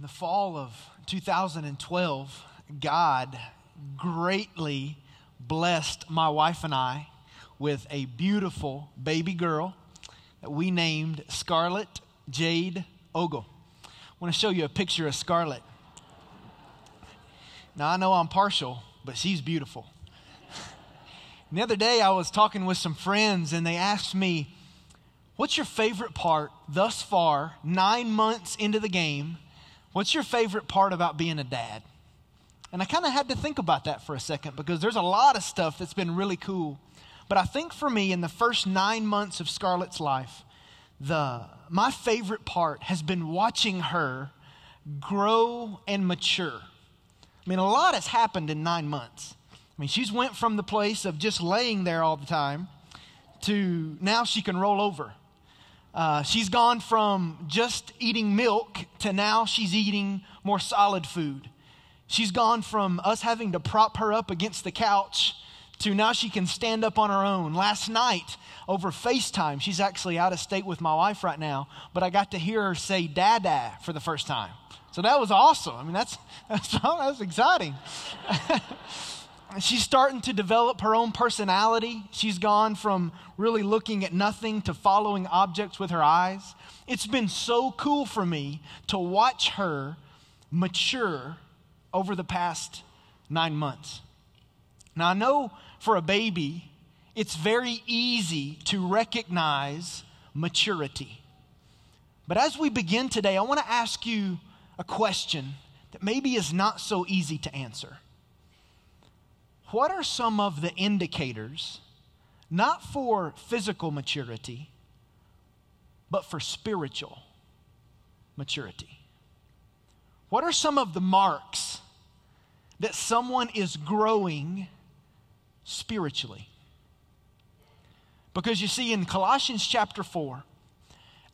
In the fall of 2012, God greatly blessed my wife and I with a beautiful baby girl that we named Scarlett Jade Ogle. I want to show you a picture of Scarlett. Now, I know I'm partial, but she's beautiful. The other day, I was talking with some friends, and they asked me, What's your favorite part thus far, nine months into the game? What's your favorite part about being a dad? And I kind of had to think about that for a second because there's a lot of stuff that's been really cool. But I think for me, in the first nine months of Scarlett's life, the, my favorite part has been watching her grow and mature. I mean, a lot has happened in nine months. I mean, she's went from the place of just laying there all the time to now she can roll over. Uh, she's gone from just eating milk to now she's eating more solid food. She's gone from us having to prop her up against the couch to now she can stand up on her own. Last night over FaceTime, she's actually out of state with my wife right now, but I got to hear her say dada for the first time. So that was awesome. I mean, that's, that's, that's exciting. she's starting to develop her own personality. She's gone from really looking at nothing to following objects with her eyes. It's been so cool for me to watch her mature over the past nine months. Now, I know for a baby, it's very easy to recognize maturity. But as we begin today, I want to ask you a question that maybe is not so easy to answer. What are some of the indicators, not for physical maturity, but for spiritual maturity? What are some of the marks that someone is growing spiritually? Because you see, in Colossians chapter 4,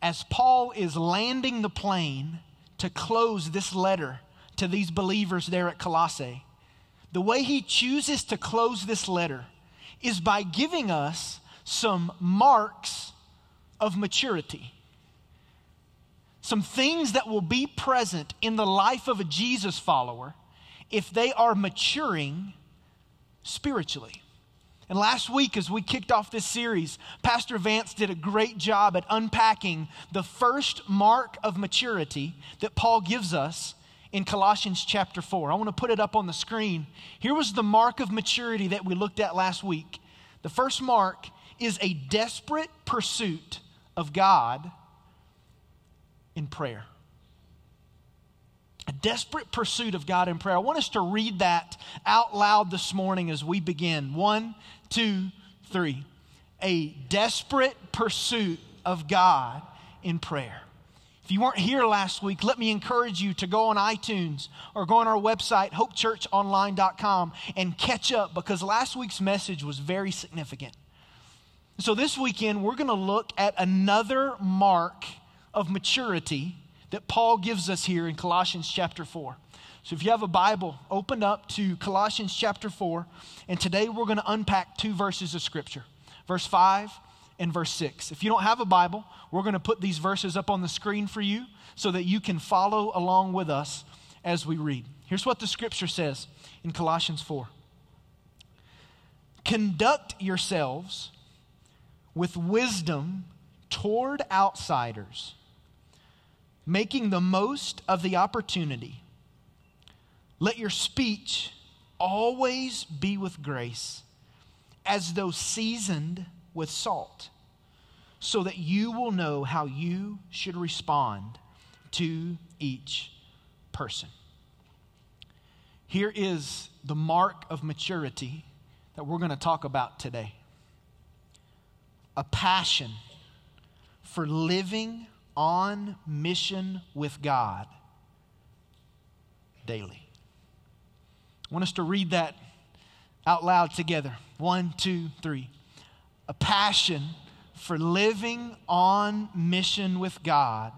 as Paul is landing the plane to close this letter to these believers there at Colossae, the way he chooses to close this letter is by giving us some marks of maturity. Some things that will be present in the life of a Jesus follower if they are maturing spiritually. And last week, as we kicked off this series, Pastor Vance did a great job at unpacking the first mark of maturity that Paul gives us in Colossians chapter 4. I want to put it up on the screen. Here was the mark of maturity that we looked at last week. The first mark is a desperate pursuit of God in prayer. A desperate pursuit of God in prayer. I want us to read that out loud this morning as we begin. One, two, three. A desperate pursuit of God in prayer. If you weren't here last week, let me encourage you to go on iTunes or go on our website, hopechurchonline.com, and catch up because last week's message was very significant. So, this weekend, we're going to look at another mark of maturity that Paul gives us here in Colossians chapter 4. So, if you have a Bible, open up to Colossians chapter 4, and today we're going to unpack two verses of Scripture verse 5 and verse 6. If you don't have a Bible, we're going to put these verses up on the screen for you so that you can follow along with us as we read. Here's what the scripture says in Colossians 4 Conduct yourselves with wisdom toward outsiders, making the most of the opportunity. Let your speech always be with grace, as though seasoned with salt, so that you will know how you should respond to each person. Here is the mark of maturity that we're going to talk about today a passion for living on mission with God daily. I want us to read that out loud together. One, two, three a passion for living on mission with God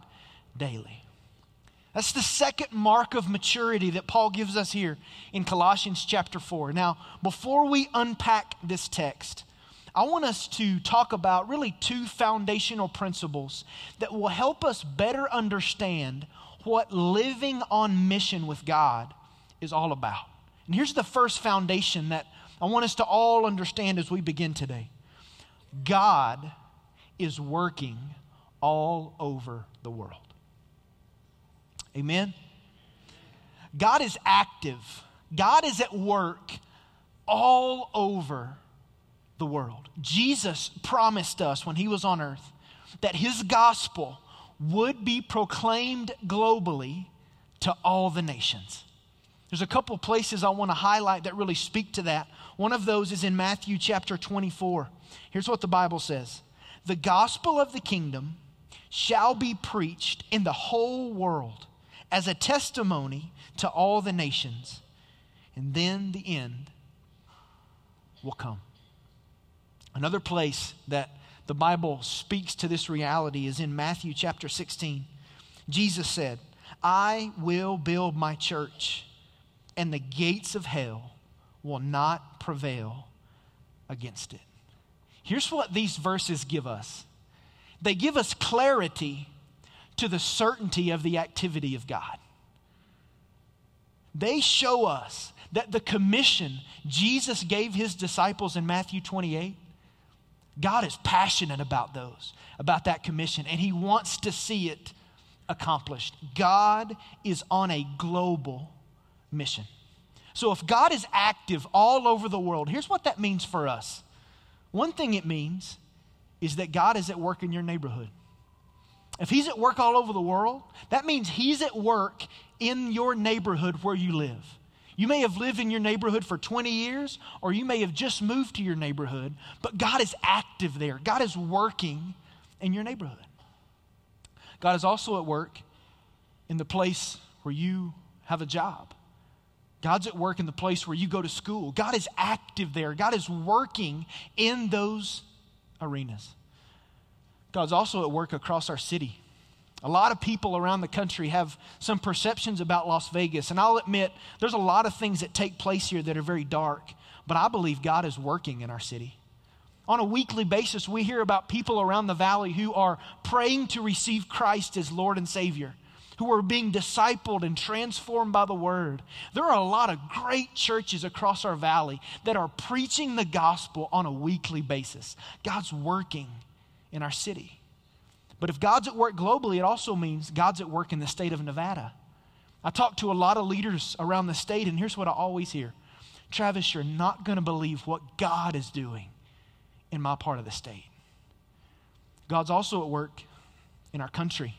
daily. That's the second mark of maturity that Paul gives us here in Colossians chapter 4. Now, before we unpack this text, I want us to talk about really two foundational principles that will help us better understand what living on mission with God is all about. And here's the first foundation that I want us to all understand as we begin today God is working all over the world. Amen? God is active, God is at work all over the world. Jesus promised us when he was on earth that his gospel would be proclaimed globally to all the nations. There's a couple places I want to highlight that really speak to that. One of those is in Matthew chapter 24. Here's what the Bible says The gospel of the kingdom shall be preached in the whole world as a testimony to all the nations, and then the end will come. Another place that the Bible speaks to this reality is in Matthew chapter 16. Jesus said, I will build my church, and the gates of hell will not prevail against it. Here's what these verses give us they give us clarity to the certainty of the activity of God. They show us that the commission Jesus gave his disciples in Matthew 28 God is passionate about those, about that commission, and He wants to see it accomplished. God is on a global mission. So if God is active all over the world, here's what that means for us. One thing it means is that God is at work in your neighborhood. If He's at work all over the world, that means He's at work in your neighborhood where you live. You may have lived in your neighborhood for 20 years, or you may have just moved to your neighborhood, but God is active there. God is working in your neighborhood. God is also at work in the place where you have a job. God's at work in the place where you go to school. God is active there. God is working in those arenas. God's also at work across our city. A lot of people around the country have some perceptions about Las Vegas, and I'll admit there's a lot of things that take place here that are very dark, but I believe God is working in our city. On a weekly basis, we hear about people around the valley who are praying to receive Christ as Lord and Savior, who are being discipled and transformed by the Word. There are a lot of great churches across our valley that are preaching the gospel on a weekly basis. God's working in our city. But if God's at work globally, it also means God's at work in the state of Nevada. I talk to a lot of leaders around the state, and here's what I always hear Travis, you're not going to believe what God is doing in my part of the state. God's also at work in our country.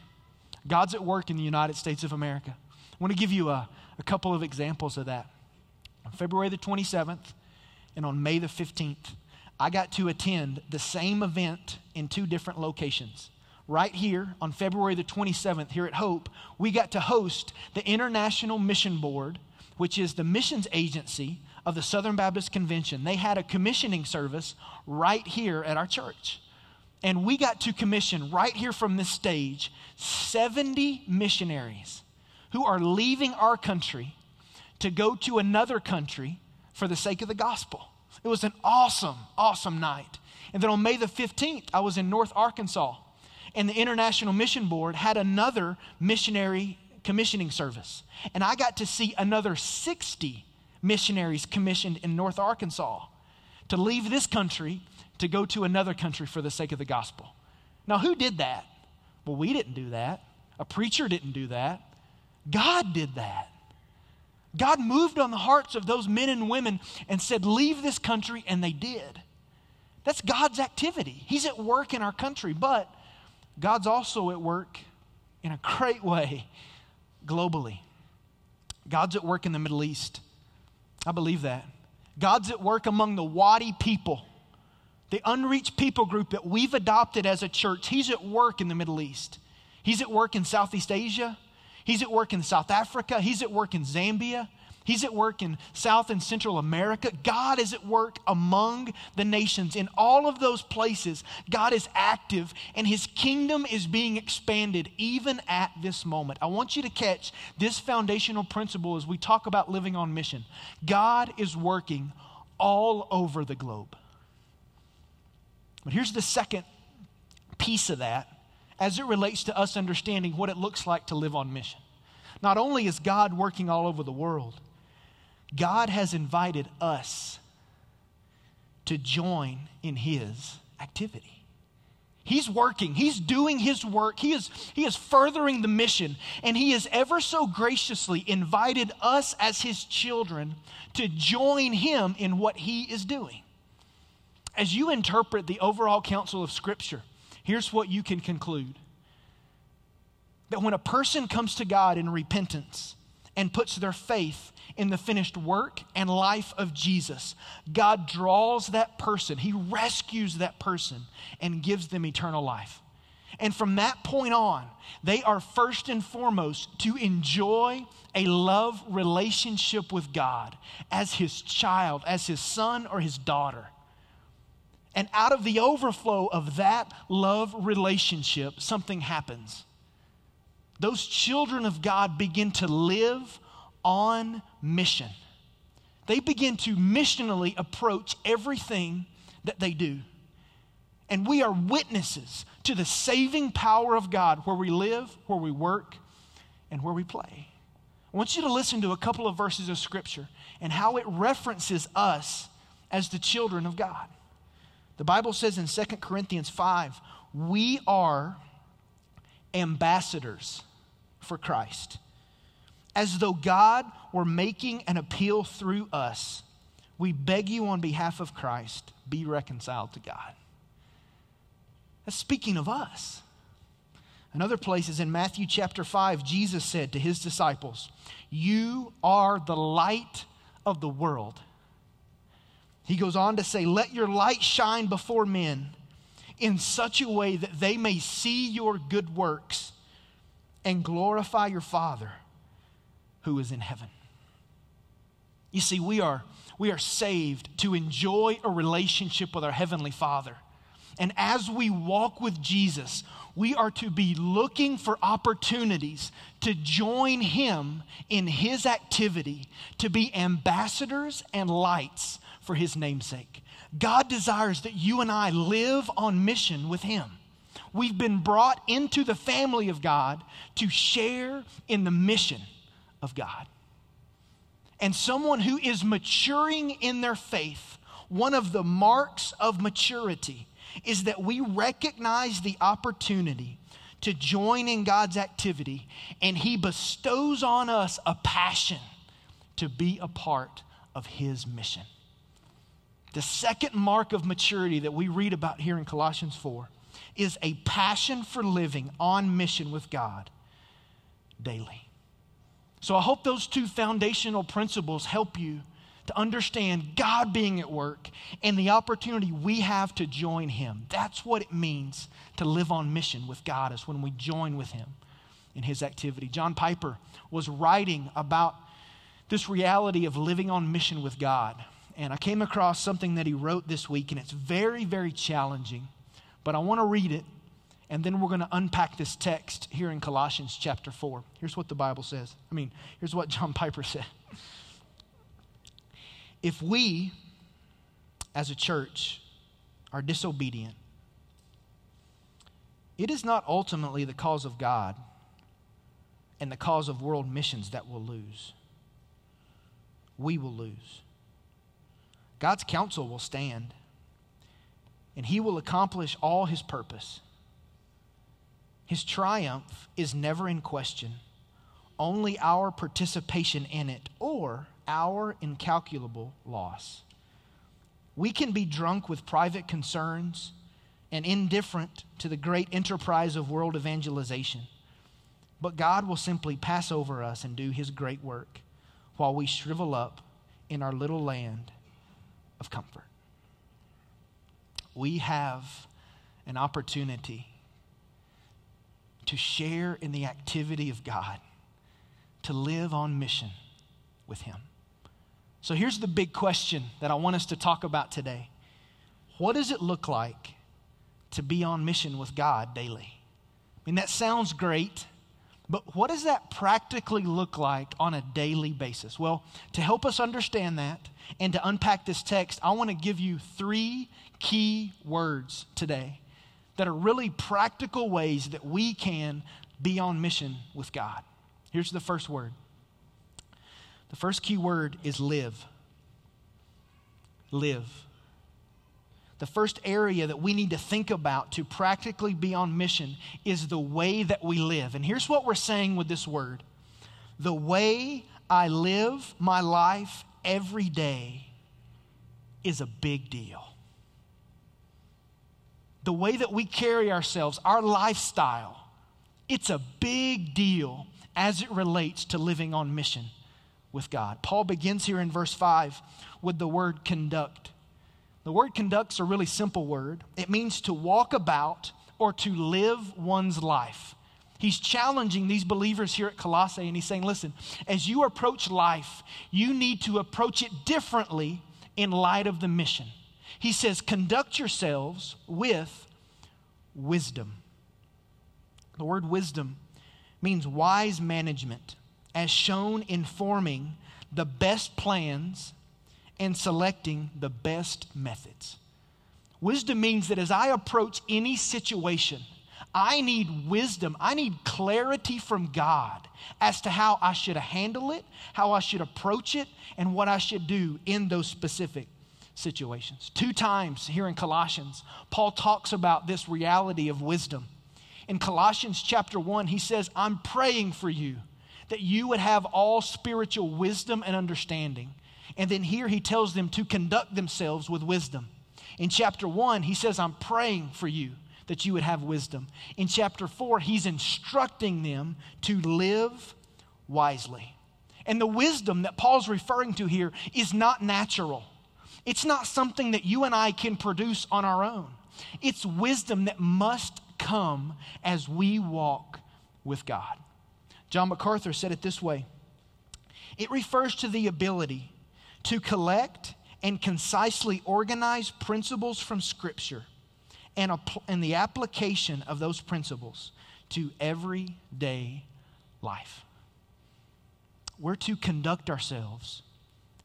God's at work in the United States of America. I want to give you a, a couple of examples of that. On February the 27th and on May the 15th, I got to attend the same event in two different locations right here on February the 27th here at Hope, we got to host the International Mission Board, which is the missions agency of the Southern Baptist Convention. They had a commissioning service right here at our church. And we got to commission right here from this stage 70 missionaries who are leaving our country to go to another country for the sake of the gospel. It was an awesome, awesome night. And then on May the 15th, I was in North Arkansas and the International Mission Board had another missionary commissioning service. And I got to see another 60 missionaries commissioned in North Arkansas to leave this country to go to another country for the sake of the gospel. Now, who did that? Well, we didn't do that. A preacher didn't do that. God did that. God moved on the hearts of those men and women and said, Leave this country, and they did. That's God's activity. He's at work in our country, but God's also at work in a great way globally. God's at work in the Middle East. I believe that. God's at work among the Wadi people, the unreached people group that we've adopted as a church. He's at work in the Middle East. He's at work in Southeast Asia. He's at work in South Africa. He's at work in Zambia. He's at work in South and Central America. God is at work among the nations. In all of those places, God is active and his kingdom is being expanded even at this moment. I want you to catch this foundational principle as we talk about living on mission. God is working all over the globe. But here's the second piece of that as it relates to us understanding what it looks like to live on mission. Not only is God working all over the world, God has invited us to join in His activity. He's working. He's doing his work. He is, he is furthering the mission. And he has ever so graciously invited us as his children to join him in what he is doing. As you interpret the overall counsel of Scripture, here's what you can conclude that when a person comes to God in repentance and puts their faith in the finished work and life of Jesus, God draws that person, He rescues that person, and gives them eternal life. And from that point on, they are first and foremost to enjoy a love relationship with God as His child, as His son or His daughter. And out of the overflow of that love relationship, something happens. Those children of God begin to live on mission. They begin to missionally approach everything that they do. And we are witnesses to the saving power of God where we live, where we work, and where we play. I want you to listen to a couple of verses of Scripture and how it references us as the children of God. The Bible says in 2 Corinthians 5, we are ambassadors for Christ as though God were making an appeal through us, we beg you on behalf of Christ, be reconciled to God. That's speaking of us. Another place is in Matthew chapter 5, Jesus said to his disciples, You are the light of the world. He goes on to say, Let your light shine before men in such a way that they may see your good works and glorify your Father who is in heaven. You see, we are, we are saved to enjoy a relationship with our Heavenly Father. And as we walk with Jesus, we are to be looking for opportunities to join Him in His activity, to be ambassadors and lights for His namesake. God desires that you and I live on mission with Him. We've been brought into the family of God to share in the mission of God. And someone who is maturing in their faith, one of the marks of maturity is that we recognize the opportunity to join in God's activity, and He bestows on us a passion to be a part of His mission. The second mark of maturity that we read about here in Colossians 4 is a passion for living on mission with God daily. So I hope those two foundational principles help you to understand God being at work and the opportunity we have to join Him. That's what it means to live on mission with God, is when we join with Him in His activity. John Piper was writing about this reality of living on mission with God. And I came across something that he wrote this week, and it's very, very challenging. But I want to read it and then we're going to unpack this text here in Colossians chapter 4. Here's what the Bible says. I mean, here's what John Piper said. If we, as a church, are disobedient, it is not ultimately the cause of God and the cause of world missions that will lose. We will lose. God's counsel will stand, and He will accomplish all His purpose. His triumph is never in question, only our participation in it or our incalculable loss. We can be drunk with private concerns and indifferent to the great enterprise of world evangelization, but God will simply pass over us and do His great work while we shrivel up in our little land of comfort. We have an opportunity to share in the activity of God, to live on mission with Him. So here's the big question that I want us to talk about today What does it look like to be on mission with God daily? I mean, that sounds great. But what does that practically look like on a daily basis? Well, to help us understand that and to unpack this text, I want to give you three key words today that are really practical ways that we can be on mission with God. Here's the first word the first key word is live. Live. The first area that we need to think about to practically be on mission is the way that we live. And here's what we're saying with this word the way I live my life every day is a big deal. The way that we carry ourselves, our lifestyle, it's a big deal as it relates to living on mission with God. Paul begins here in verse 5 with the word conduct. The word conduct's a really simple word. It means to walk about or to live one's life. He's challenging these believers here at Colossae and he's saying, listen, as you approach life, you need to approach it differently in light of the mission. He says, conduct yourselves with wisdom. The word wisdom means wise management, as shown in forming the best plans and selecting the best methods. Wisdom means that as I approach any situation, I need wisdom. I need clarity from God as to how I should handle it, how I should approach it, and what I should do in those specific situations. Two times here in Colossians, Paul talks about this reality of wisdom. In Colossians chapter 1, he says, I'm praying for you that you would have all spiritual wisdom and understanding. And then here he tells them to conduct themselves with wisdom. In chapter 1, he says, I'm praying for you that you would have wisdom. In chapter 4, he's instructing them to live wisely. And the wisdom that Paul's referring to here is not natural. It's not something that you and I can produce on our own. It's wisdom that must come as we walk with God. John MacArthur said it this way it refers to the ability to collect and concisely organize principles from Scripture and, and the application of those principles to everyday life. We're to conduct ourselves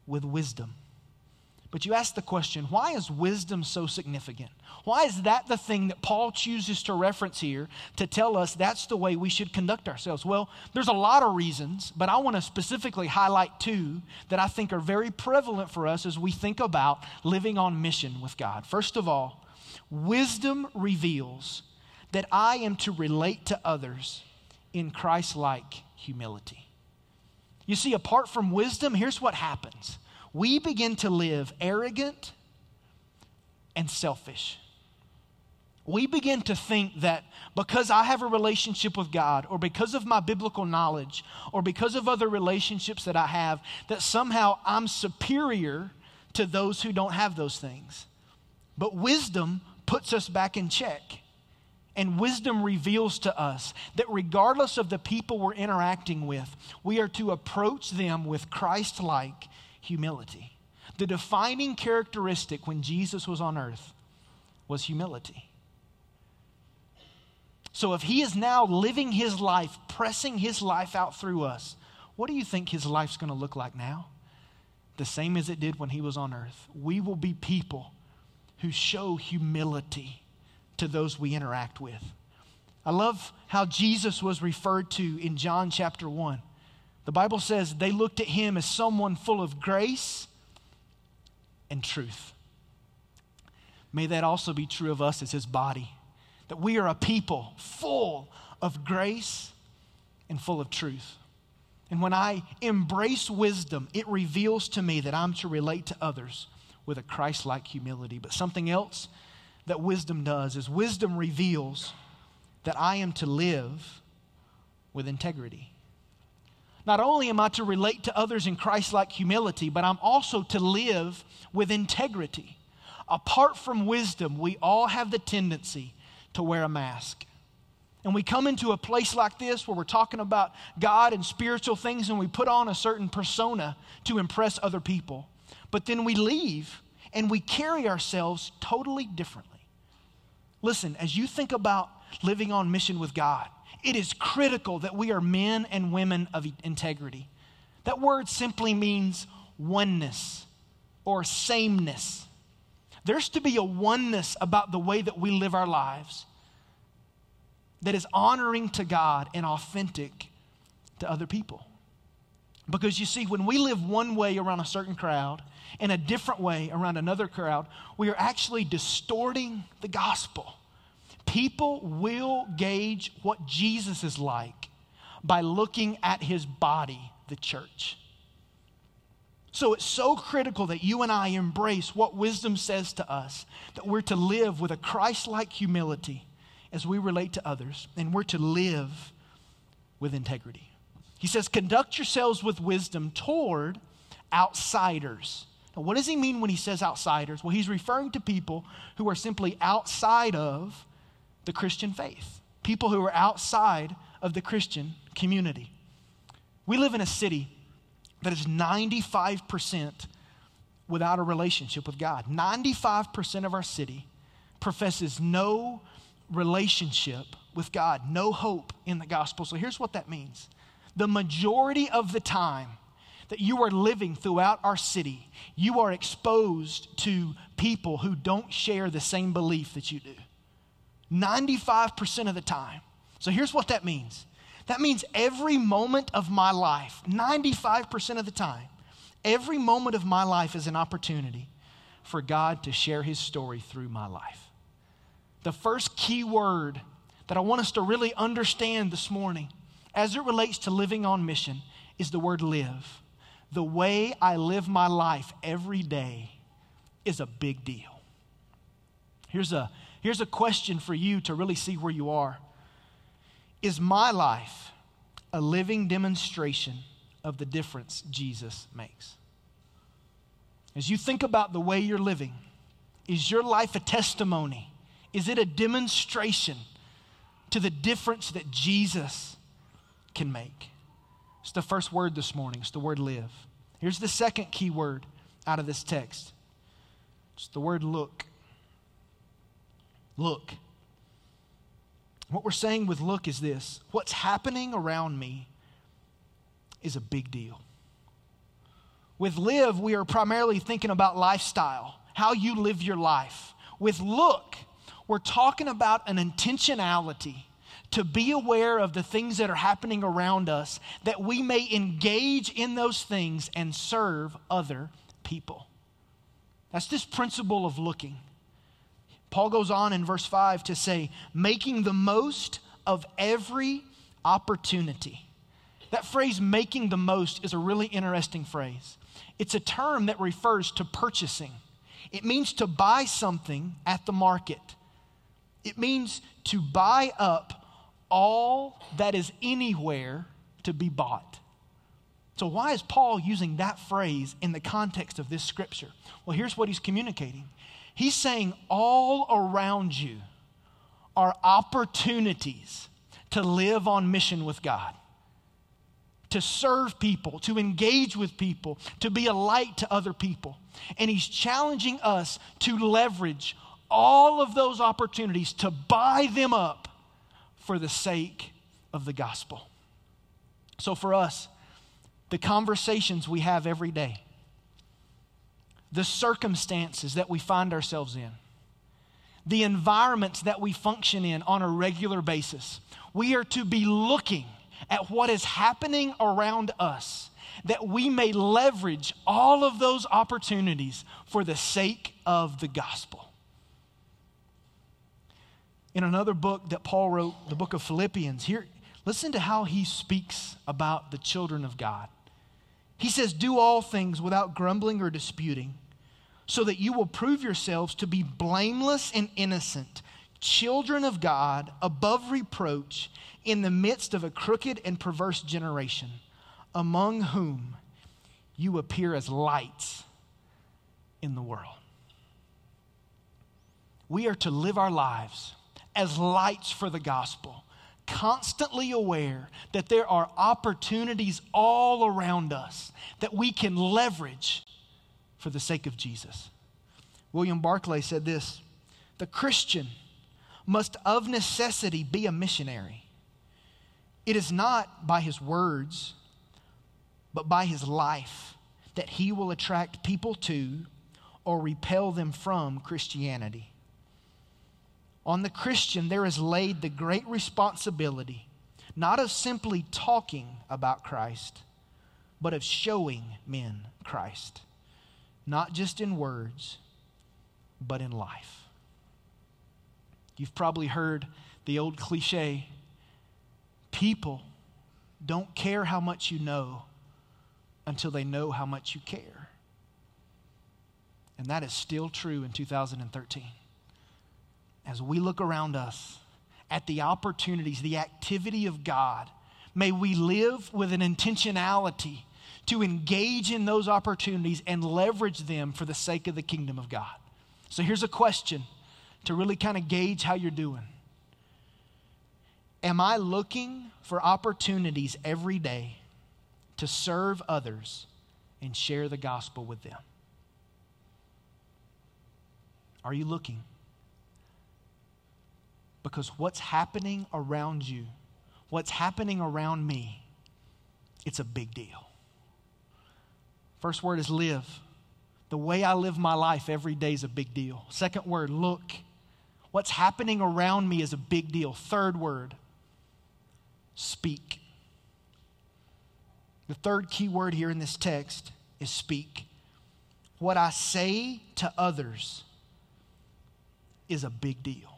with wisdom. But you ask the question why is wisdom so significant? Why is that the thing that Paul chooses to reference here to tell us that's the way we should conduct ourselves? Well, there's a lot of reasons, but I want to specifically highlight two that I think are very prevalent for us as we think about living on mission with God. First of all, Wisdom reveals that I am to relate to others in Christ like humility. You see, apart from wisdom, here's what happens we begin to live arrogant and selfish. We begin to think that because I have a relationship with God, or because of my biblical knowledge, or because of other relationships that I have, that somehow I'm superior to those who don't have those things. But wisdom puts us back in check. And wisdom reveals to us that regardless of the people we're interacting with, we are to approach them with Christ like humility. The defining characteristic when Jesus was on earth was humility. So if he is now living his life, pressing his life out through us, what do you think his life's going to look like now? The same as it did when he was on earth. We will be people who show humility to those we interact with. I love how Jesus was referred to in John chapter 1. The Bible says they looked at him as someone full of grace and truth. May that also be true of us as his body, that we are a people full of grace and full of truth. And when I embrace wisdom, it reveals to me that I'm to relate to others with a Christ like humility. But something else that wisdom does is wisdom reveals that I am to live with integrity. Not only am I to relate to others in Christ like humility, but I'm also to live with integrity. Apart from wisdom, we all have the tendency to wear a mask. And we come into a place like this where we're talking about God and spiritual things, and we put on a certain persona to impress other people. But then we leave and we carry ourselves totally differently. Listen, as you think about living on mission with God, it is critical that we are men and women of integrity. That word simply means oneness or sameness. There's to be a oneness about the way that we live our lives that is honoring to God and authentic to other people. Because you see, when we live one way around a certain crowd and a different way around another crowd, we are actually distorting the gospel. People will gauge what Jesus is like by looking at his body, the church. So it's so critical that you and I embrace what wisdom says to us that we're to live with a Christ like humility as we relate to others, and we're to live with integrity. He says, Conduct yourselves with wisdom toward outsiders. Now, what does he mean when he says outsiders? Well, he's referring to people who are simply outside of the Christian faith, people who are outside of the Christian community. We live in a city that is 95% without a relationship with God. 95% of our city professes no relationship with God, no hope in the gospel. So here's what that means the majority of the time that you are living throughout our city, you are exposed to people who don't share the same belief that you do. 95% of the time. So here's what that means that means every moment of my life, 95% of the time, every moment of my life is an opportunity for God to share his story through my life. The first key word that I want us to really understand this morning as it relates to living on mission is the word live. The way I live my life every day is a big deal. Here's a, here's a question for you to really see where you are. Is my life a living demonstration of the difference Jesus makes? As you think about the way you're living, is your life a testimony? Is it a demonstration to the difference that Jesus can make? It's the first word this morning. It's the word live. Here's the second key word out of this text it's the word look. Look. What we're saying with look is this what's happening around me is a big deal. With live, we are primarily thinking about lifestyle, how you live your life. With look, we're talking about an intentionality to be aware of the things that are happening around us, that we may engage in those things and serve other people. That's this principle of looking. Paul goes on in verse 5 to say, making the most of every opportunity. That phrase, making the most, is a really interesting phrase. It's a term that refers to purchasing, it means to buy something at the market, it means to buy up all that is anywhere to be bought. So, why is Paul using that phrase in the context of this scripture? Well, here's what he's communicating He's saying all around you are opportunities to live on mission with God, to serve people, to engage with people, to be a light to other people. And He's challenging us to leverage all of those opportunities to buy them up for the sake of the gospel. So, for us, the conversations we have every day, the circumstances that we find ourselves in, the environments that we function in on a regular basis. We are to be looking at what is happening around us that we may leverage all of those opportunities for the sake of the gospel. In another book that Paul wrote, the book of Philippians, here, listen to how he speaks about the children of God. He says, Do all things without grumbling or disputing so that you will prove yourselves to be blameless and innocent, children of God, above reproach, in the midst of a crooked and perverse generation, among whom you appear as lights in the world. We are to live our lives as lights for the gospel, constantly aware that there are opportunities all around us that we can leverage for the sake of Jesus. William Barclay said this The Christian must of necessity be a missionary. It is not by his words, but by his life that he will attract people to or repel them from Christianity. On the Christian, there is laid the great responsibility not of simply talking about Christ, but of showing men Christ, not just in words, but in life. You've probably heard the old cliche people don't care how much you know until they know how much you care. And that is still true in 2013. As we look around us at the opportunities, the activity of God, may we live with an intentionality to engage in those opportunities and leverage them for the sake of the kingdom of God. So here's a question to really kind of gauge how you're doing. Am I looking for opportunities every day to serve others and share the gospel with them? Are you looking? Because what's happening around you, what's happening around me, it's a big deal. First word is live. The way I live my life every day is a big deal. Second word, look. What's happening around me is a big deal. Third word, speak. The third key word here in this text is speak. What I say to others is a big deal.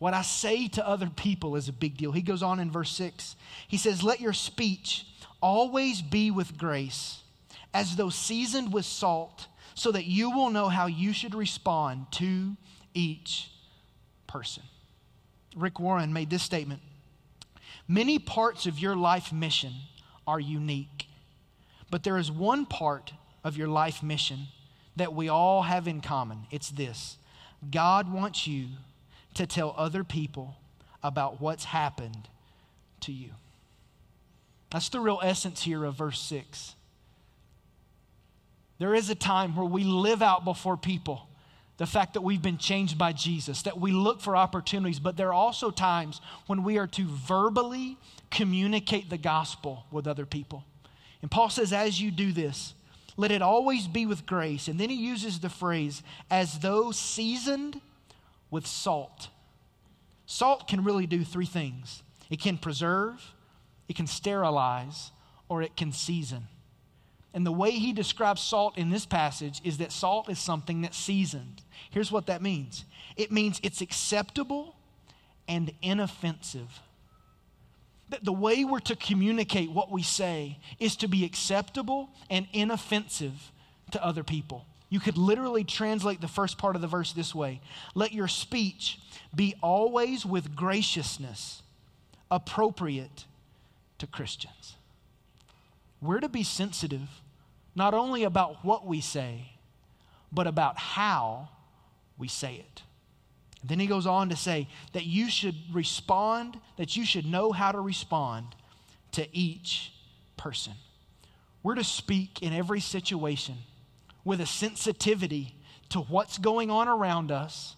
What I say to other people is a big deal. He goes on in verse 6. He says, Let your speech always be with grace, as though seasoned with salt, so that you will know how you should respond to each person. Rick Warren made this statement Many parts of your life mission are unique, but there is one part of your life mission that we all have in common. It's this God wants you to tell other people about what's happened to you. That's the real essence here of verse 6. There is a time where we live out before people the fact that we've been changed by Jesus, that we look for opportunities, but there are also times when we are to verbally communicate the gospel with other people. And Paul says, as you do this, let it always be with grace. And then he uses the phrase, as though seasoned with salt. Salt can really do three things it can preserve, it can sterilize, or it can season. And the way he describes salt in this passage is that salt is something that's seasoned. Here's what that means it means it's acceptable and inoffensive. That the way we're to communicate what we say is to be acceptable and inoffensive to other people. You could literally translate the first part of the verse this way Let your speech be always with graciousness, appropriate to Christians. We're to be sensitive not only about what we say, but about how we say it. Then he goes on to say that you should respond, that you should know how to respond to each person. We're to speak in every situation with a sensitivity to what's going on around us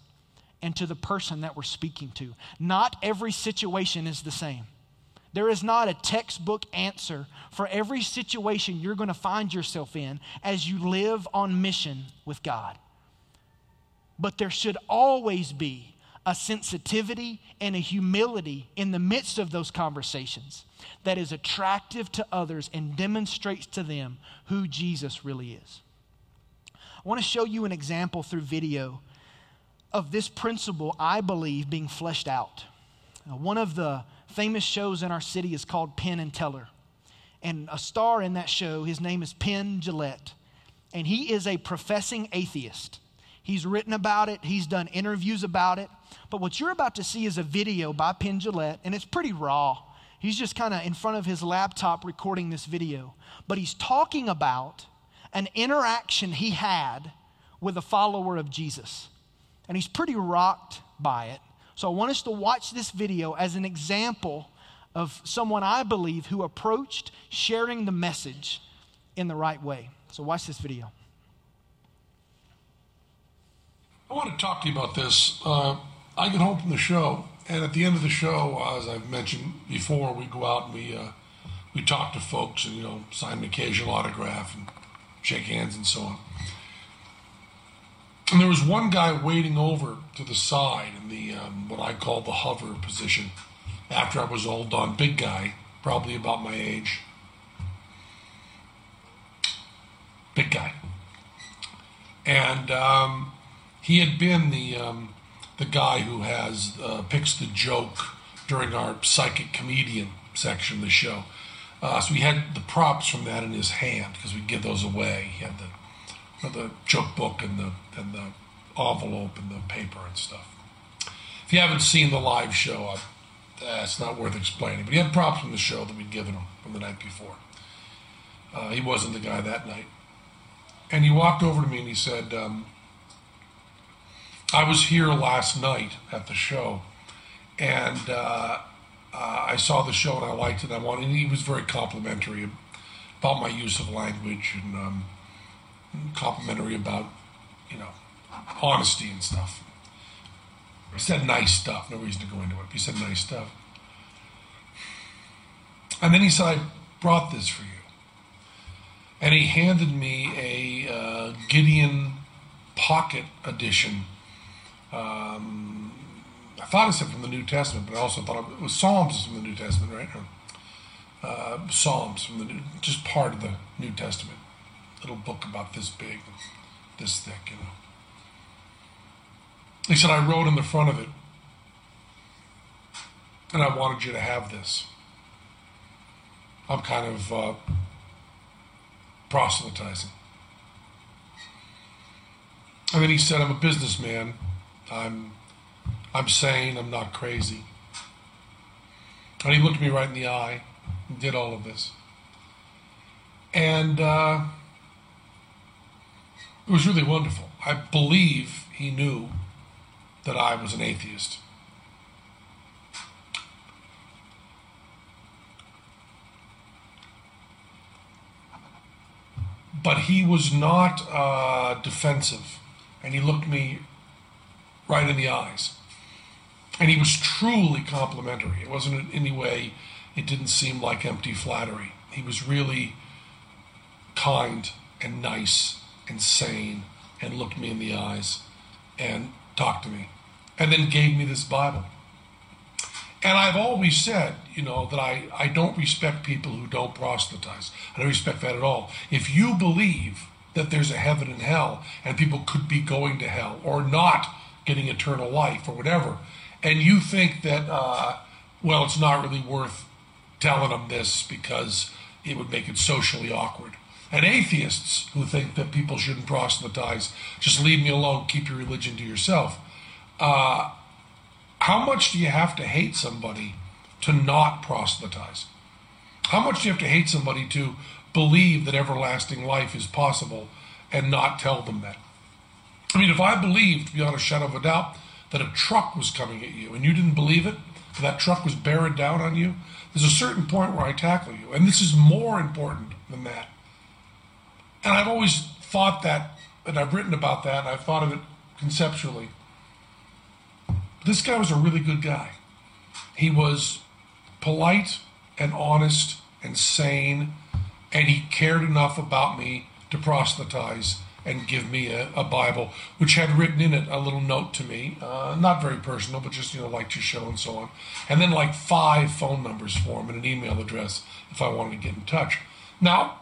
and to the person that we're speaking to. Not every situation is the same. There is not a textbook answer for every situation you're going to find yourself in as you live on mission with God. But there should always be a sensitivity and a humility in the midst of those conversations that is attractive to others and demonstrates to them who Jesus really is. I want to show you an example through video of this principle, I believe, being fleshed out. one of the famous shows in our city is called Penn and Teller. And a star in that show, his name is Penn Jillette. And he is a professing atheist. He's written about it, he's done interviews about it. But what you're about to see is a video by Penn Jillette, and it's pretty raw. He's just kind of in front of his laptop recording this video. But he's talking about an interaction he had with a follower of Jesus. And he's pretty rocked by it. So I want us to watch this video as an example of someone I believe who approached sharing the message in the right way. So watch this video. I want to talk to you about this. Uh, I get home from the show, and at the end of the show, as I've mentioned before, we go out and we uh, we talk to folks and you know sign an occasional autograph and shake hands and so on. And there was one guy waiting over to the side in the um, what I call the hover position after I was all done. Big guy, probably about my age. Big guy. And um, he had been the um, the guy who has uh, picks the joke during our psychic comedian section of the show. Uh, so he had the props from that in his hand because we give those away. He had the the joke book and the and the envelope and the paper and stuff. If you haven't seen the live show, uh, it's not worth explaining. But he had props from the show that we'd given him from the night before. Uh, he wasn't the guy that night. And he walked over to me and he said, um, I was here last night at the show, and uh, uh, I saw the show and I liked it. I wanted, and he was very complimentary about my use of language and um, complimentary about, you know, honesty and stuff. He said nice stuff. No reason to go into it. He said nice stuff. And then he said, I brought this for you. And he handed me a uh, Gideon Pocket Edition. Um, I thought it said from the New Testament, but I also thought it was Psalms from the New Testament, right? Uh, Psalms from the New, just part of the New Testament. Little book about this big, this thick, you know. He said, I wrote in the front of it, and I wanted you to have this. I'm kind of uh, proselytizing. And then he said, I'm a businessman. I'm, I'm sane. I'm not crazy. And he looked me right in the eye and did all of this. And uh, it was really wonderful. I believe he knew that I was an atheist. But he was not uh, defensive, and he looked me right in the eyes. And he was truly complimentary. It wasn't in any way, it didn't seem like empty flattery. He was really kind and nice and sane and looked me in the eyes and talked to me and then gave me this Bible. And I've always said, you know, that I, I don't respect people who don't proselytize. I don't respect that at all. If you believe that there's a heaven and hell and people could be going to hell or not getting eternal life or whatever, and you think that, uh, well, it's not really worth telling them this because it would make it socially awkward. And atheists who think that people shouldn't proselytize, just leave me alone, keep your religion to yourself. Uh, how much do you have to hate somebody to not proselytize? How much do you have to hate somebody to believe that everlasting life is possible and not tell them that? I mean, if I believed beyond a shadow of a doubt that a truck was coming at you and you didn't believe it, that truck was bearing down on you, there's a certain point where I tackle you. And this is more important than that. And I've always thought that, and I've written about that, and I've thought of it conceptually. This guy was a really good guy. He was polite and honest and sane, and he cared enough about me to proselytize and give me a, a Bible, which had written in it a little note to me, uh, not very personal, but just, you know, like your show and so on. And then like five phone numbers for him and an email address if I wanted to get in touch. Now,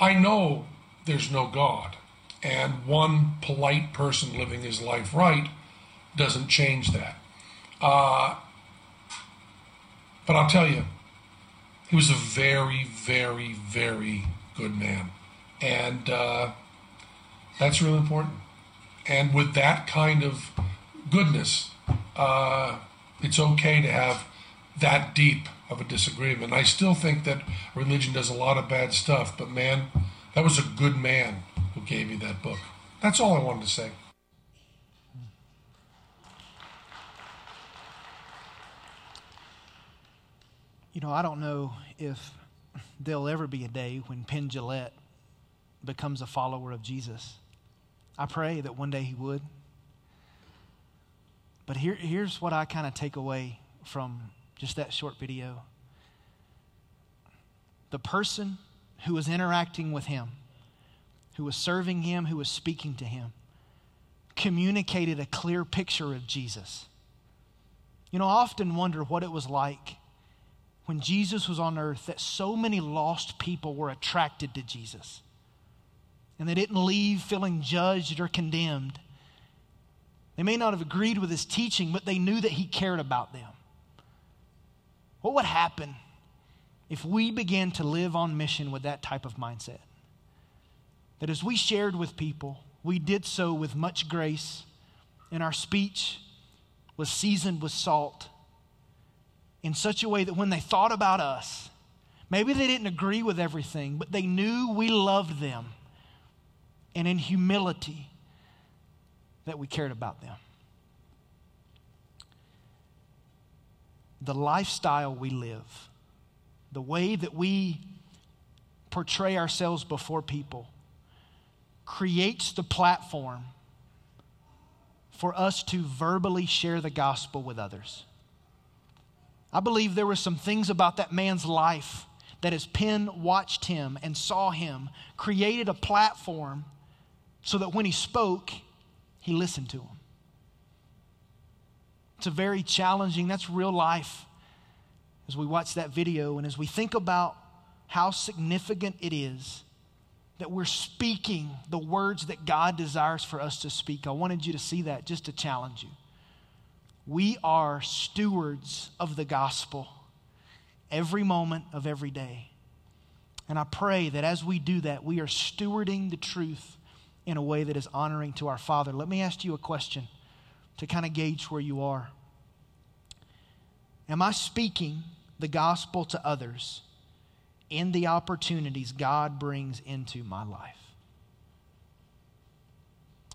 I know there's no God, and one polite person living his life right doesn't change that. Uh, but I'll tell you, he was a very, very, very good man. And uh, that's really important. And with that kind of goodness, uh, it's okay to have that deep of a disagreement. I still think that religion does a lot of bad stuff, but man, that was a good man who gave you that book. That's all I wanted to say. You know, I don't know if there'll ever be a day when Penn becomes a follower of Jesus. I pray that one day he would. But here, here's what I kind of take away from just that short video the person who was interacting with him, who was serving him, who was speaking to him, communicated a clear picture of Jesus. You know, I often wonder what it was like when Jesus was on earth that so many lost people were attracted to Jesus. And they didn't leave feeling judged or condemned. They may not have agreed with his teaching, but they knew that he cared about them. What would happen if we began to live on mission with that type of mindset? That as we shared with people, we did so with much grace, and our speech was seasoned with salt in such a way that when they thought about us, maybe they didn't agree with everything, but they knew we loved them. And in humility, that we cared about them. The lifestyle we live, the way that we portray ourselves before people, creates the platform for us to verbally share the gospel with others. I believe there were some things about that man's life that as Penn watched him and saw him, created a platform so that when he spoke, he listened to him. It's a very challenging, that's real life as we watch that video and as we think about how significant it is that we're speaking the words that God desires for us to speak. I wanted you to see that just to challenge you. We are stewards of the gospel every moment of every day. And I pray that as we do that, we are stewarding the truth in a way that is honoring to our Father. Let me ask you a question to kind of gauge where you are. Am I speaking the gospel to others in the opportunities God brings into my life.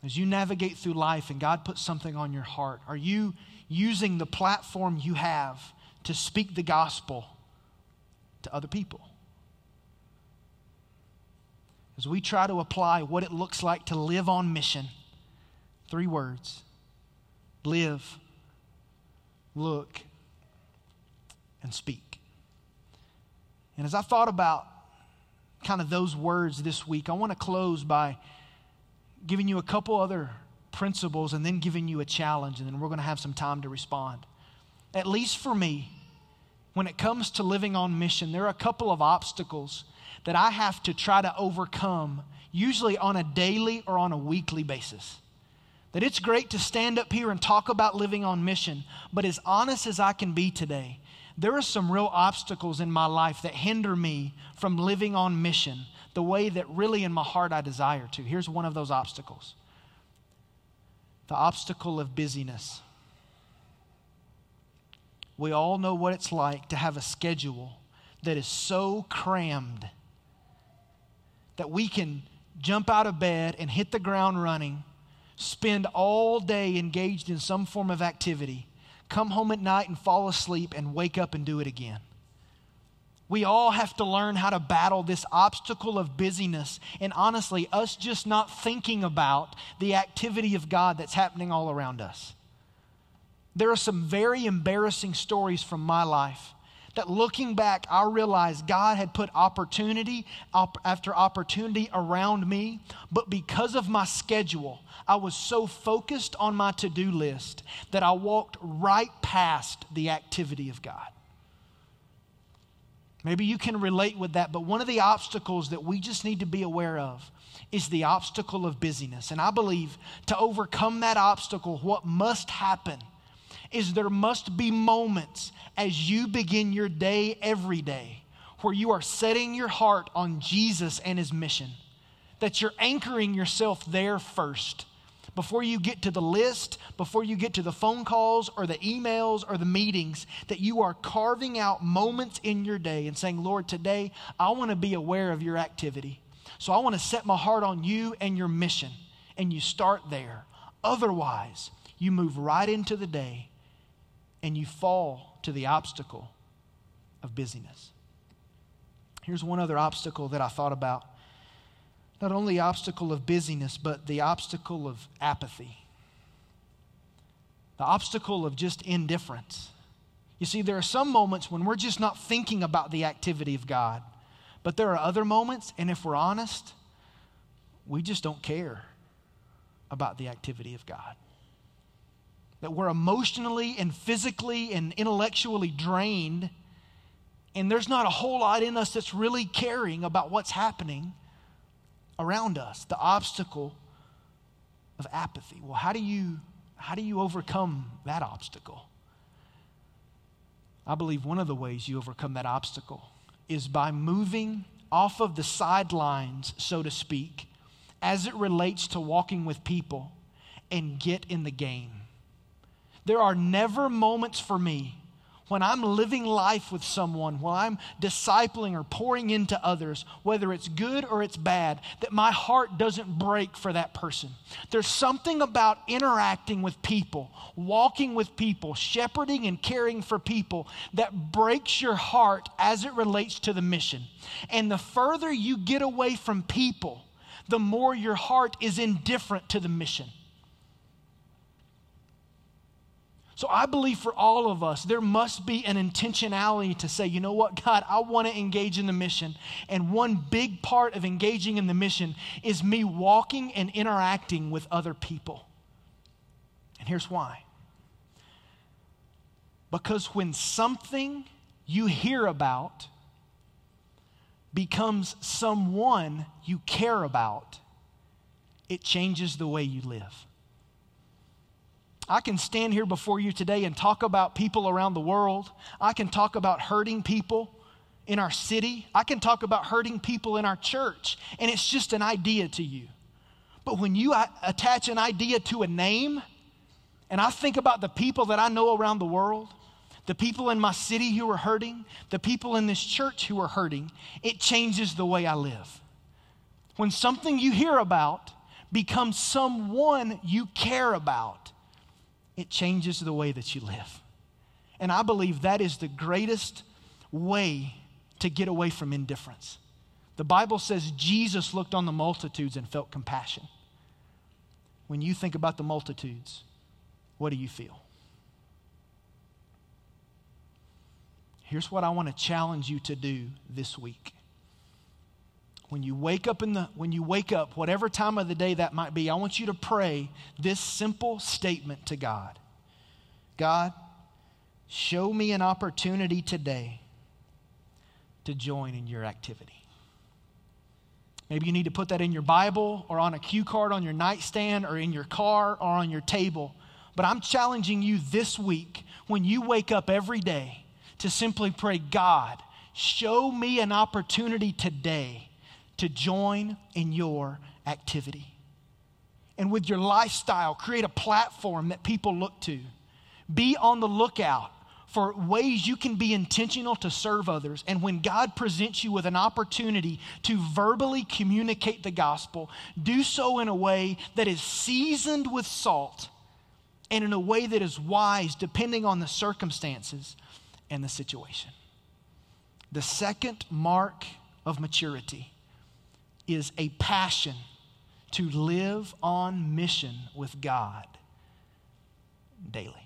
As you navigate through life and God puts something on your heart, are you using the platform you have to speak the gospel to other people? As we try to apply what it looks like to live on mission, three words live, look, and speak. And as I thought about kind of those words this week, I want to close by giving you a couple other principles and then giving you a challenge, and then we're going to have some time to respond. At least for me, when it comes to living on mission, there are a couple of obstacles that I have to try to overcome, usually on a daily or on a weekly basis. That it's great to stand up here and talk about living on mission, but as honest as I can be today, there are some real obstacles in my life that hinder me from living on mission the way that really in my heart I desire to. Here's one of those obstacles the obstacle of busyness. We all know what it's like to have a schedule that is so crammed that we can jump out of bed and hit the ground running, spend all day engaged in some form of activity come home at night and fall asleep and wake up and do it again. We all have to learn how to battle this obstacle of busyness and honestly, us just not thinking about the activity of God that's happening all around us. There are some very embarrassing stories from my life that looking back, I realized God had put opportunity after opportunity around me, but because of my schedule, I was so focused on my to do list that I walked right past the activity of God. Maybe you can relate with that, but one of the obstacles that we just need to be aware of is the obstacle of busyness. And I believe to overcome that obstacle, what must happen is there must be moments as you begin your day every day where you are setting your heart on Jesus and his mission, that you're anchoring yourself there first. Before you get to the list, before you get to the phone calls or the emails or the meetings, that you are carving out moments in your day and saying, Lord, today I want to be aware of your activity. So I want to set my heart on you and your mission. And you start there. Otherwise, you move right into the day and you fall to the obstacle of busyness. Here's one other obstacle that I thought about not only obstacle of busyness, but the obstacle of apathy, the obstacle of just indifference. You see, there are some moments when we're just not thinking about the activity of God, but there are other moments, and if we're honest, we just don't care about the activity of God. That we're emotionally and physically and intellectually drained, and there's not a whole lot in us that's really caring about what's happening around us. The obstacle of apathy. Well, how do you how do you overcome that obstacle? I believe one of the ways you overcome that obstacle is by moving off of the sidelines, so to speak, as it relates to walking with people and get in the game. There are never moments for me when I'm living life with someone, when I'm discipling or pouring into others, whether it's good or it's bad, that my heart doesn't break for that person. There's something about interacting with people, walking with people, shepherding and caring for people that breaks your heart as it relates to the mission. And the further you get away from people, the more your heart is indifferent to the mission. So I believe for all of us, there must be an intentionality to say, you know what, God, I want to engage in the mission. And one big part of engaging in the mission is me walking and interacting with other people. And here's why. Because when something you hear about becomes someone you care about, it changes the way you live. I can stand here before you today and talk about people around the world. I can talk about hurting people in our city. I can talk about hurting people in our church, and it's just an idea to you. But when you attach an idea to a name, and I think about the people that I know around the world, the people in my city who are hurting, the people in this church who are hurting, it changes the way I live. When something you hear about becomes someone you care about, it changes the way that you live. And I believe that is the greatest way to get away from indifference. The Bible says Jesus looked on the multitudes and felt compassion. When you think about the multitudes, what do you feel? Here's what I want to challenge you to do this week. When you wake up in the when you wake up, whatever time of the day that might be, I want you to pray this simple statement to God. God, show me an opportunity today to join in your activity. Maybe you need to put that in your Bible or on a cue card on your nightstand or in your car or on your table. But I'm challenging you this week when you wake up every day to simply pray, God, show me an opportunity today to join in your activity. And with your lifestyle, create a platform that people look to. Be on the lookout for ways you can be intentional to serve others. And when God presents you with an opportunity to verbally communicate the gospel, do so in a way that is seasoned with salt and in a way that is wise depending on the circumstances and the situation. The second mark of maturity is a passion to live on mission with God daily.